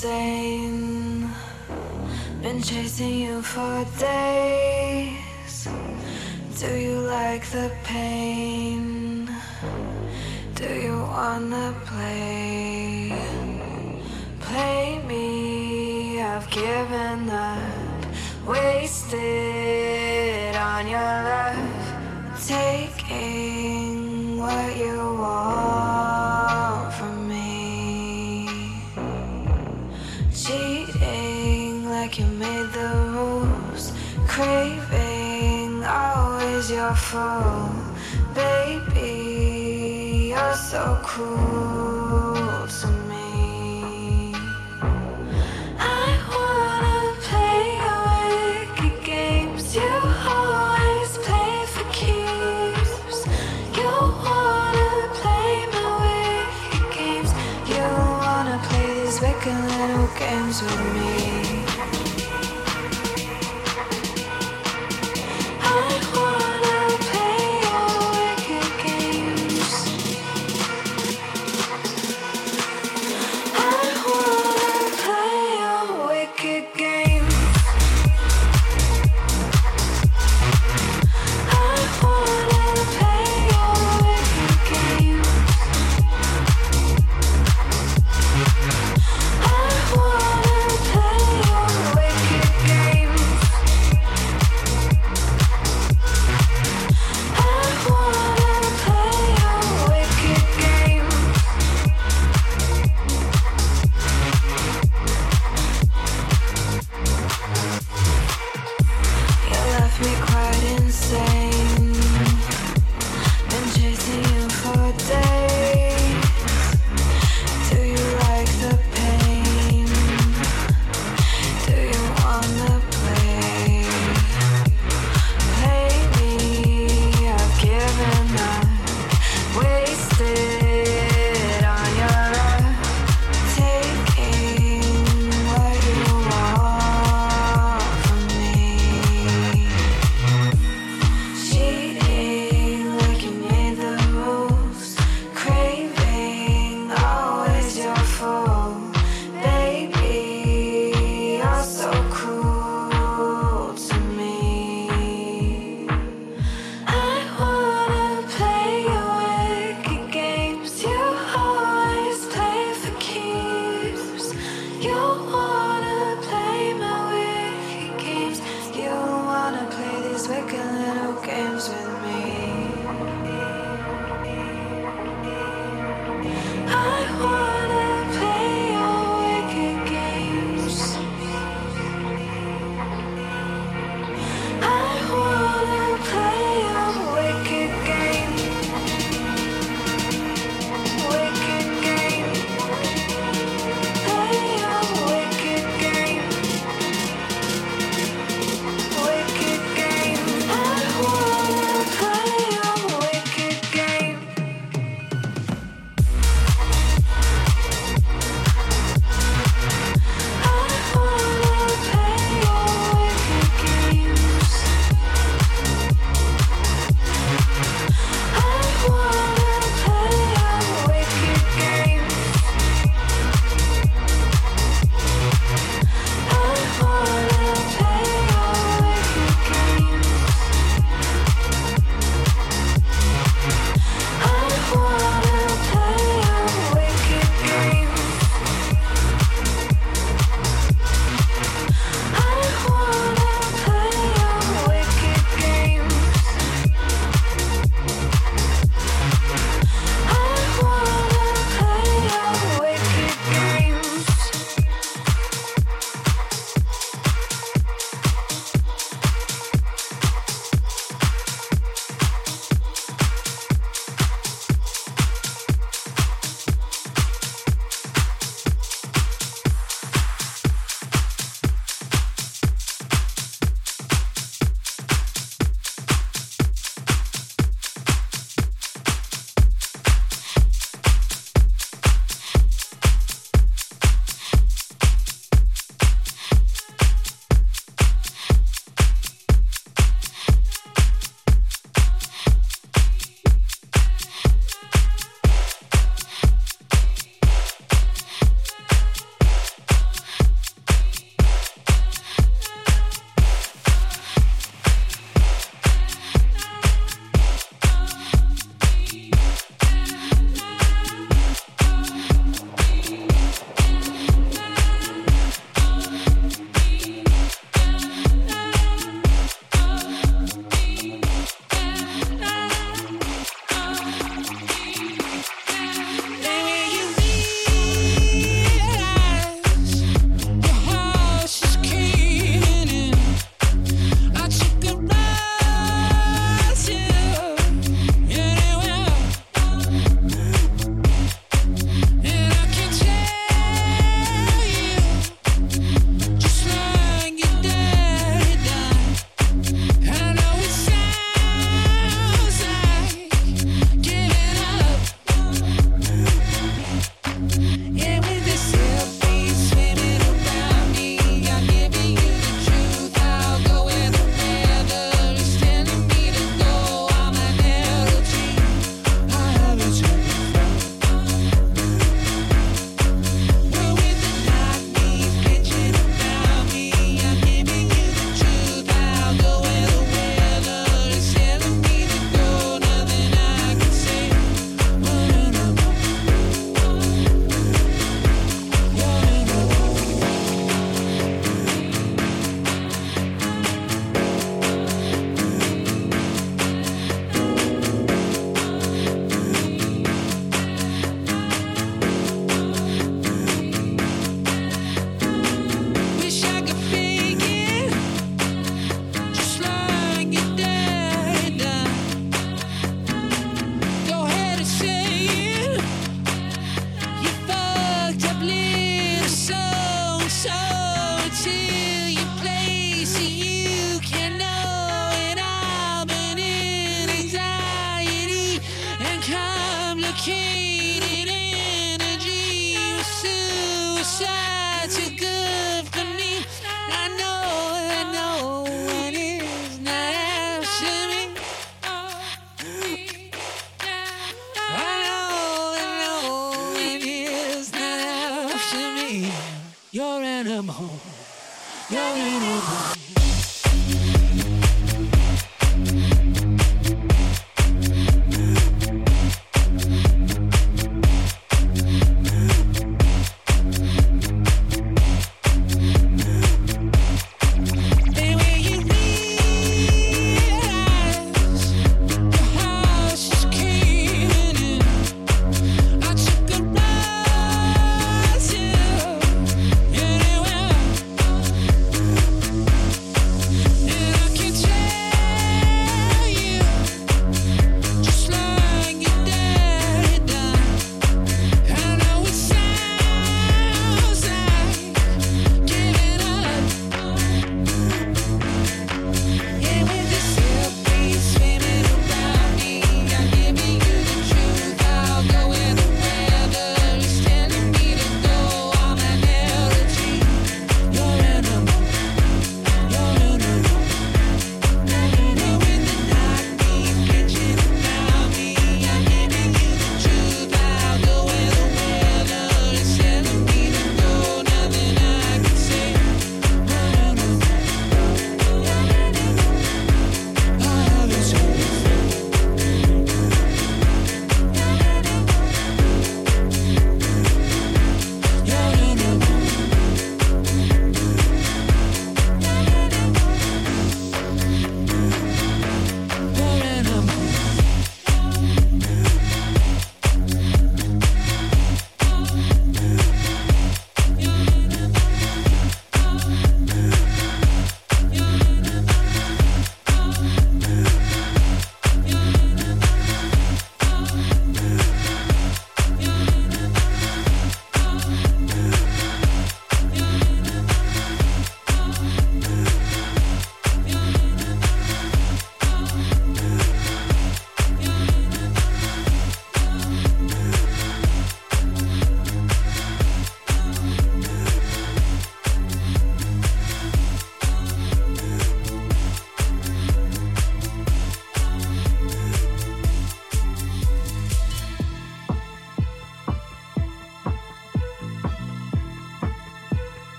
quite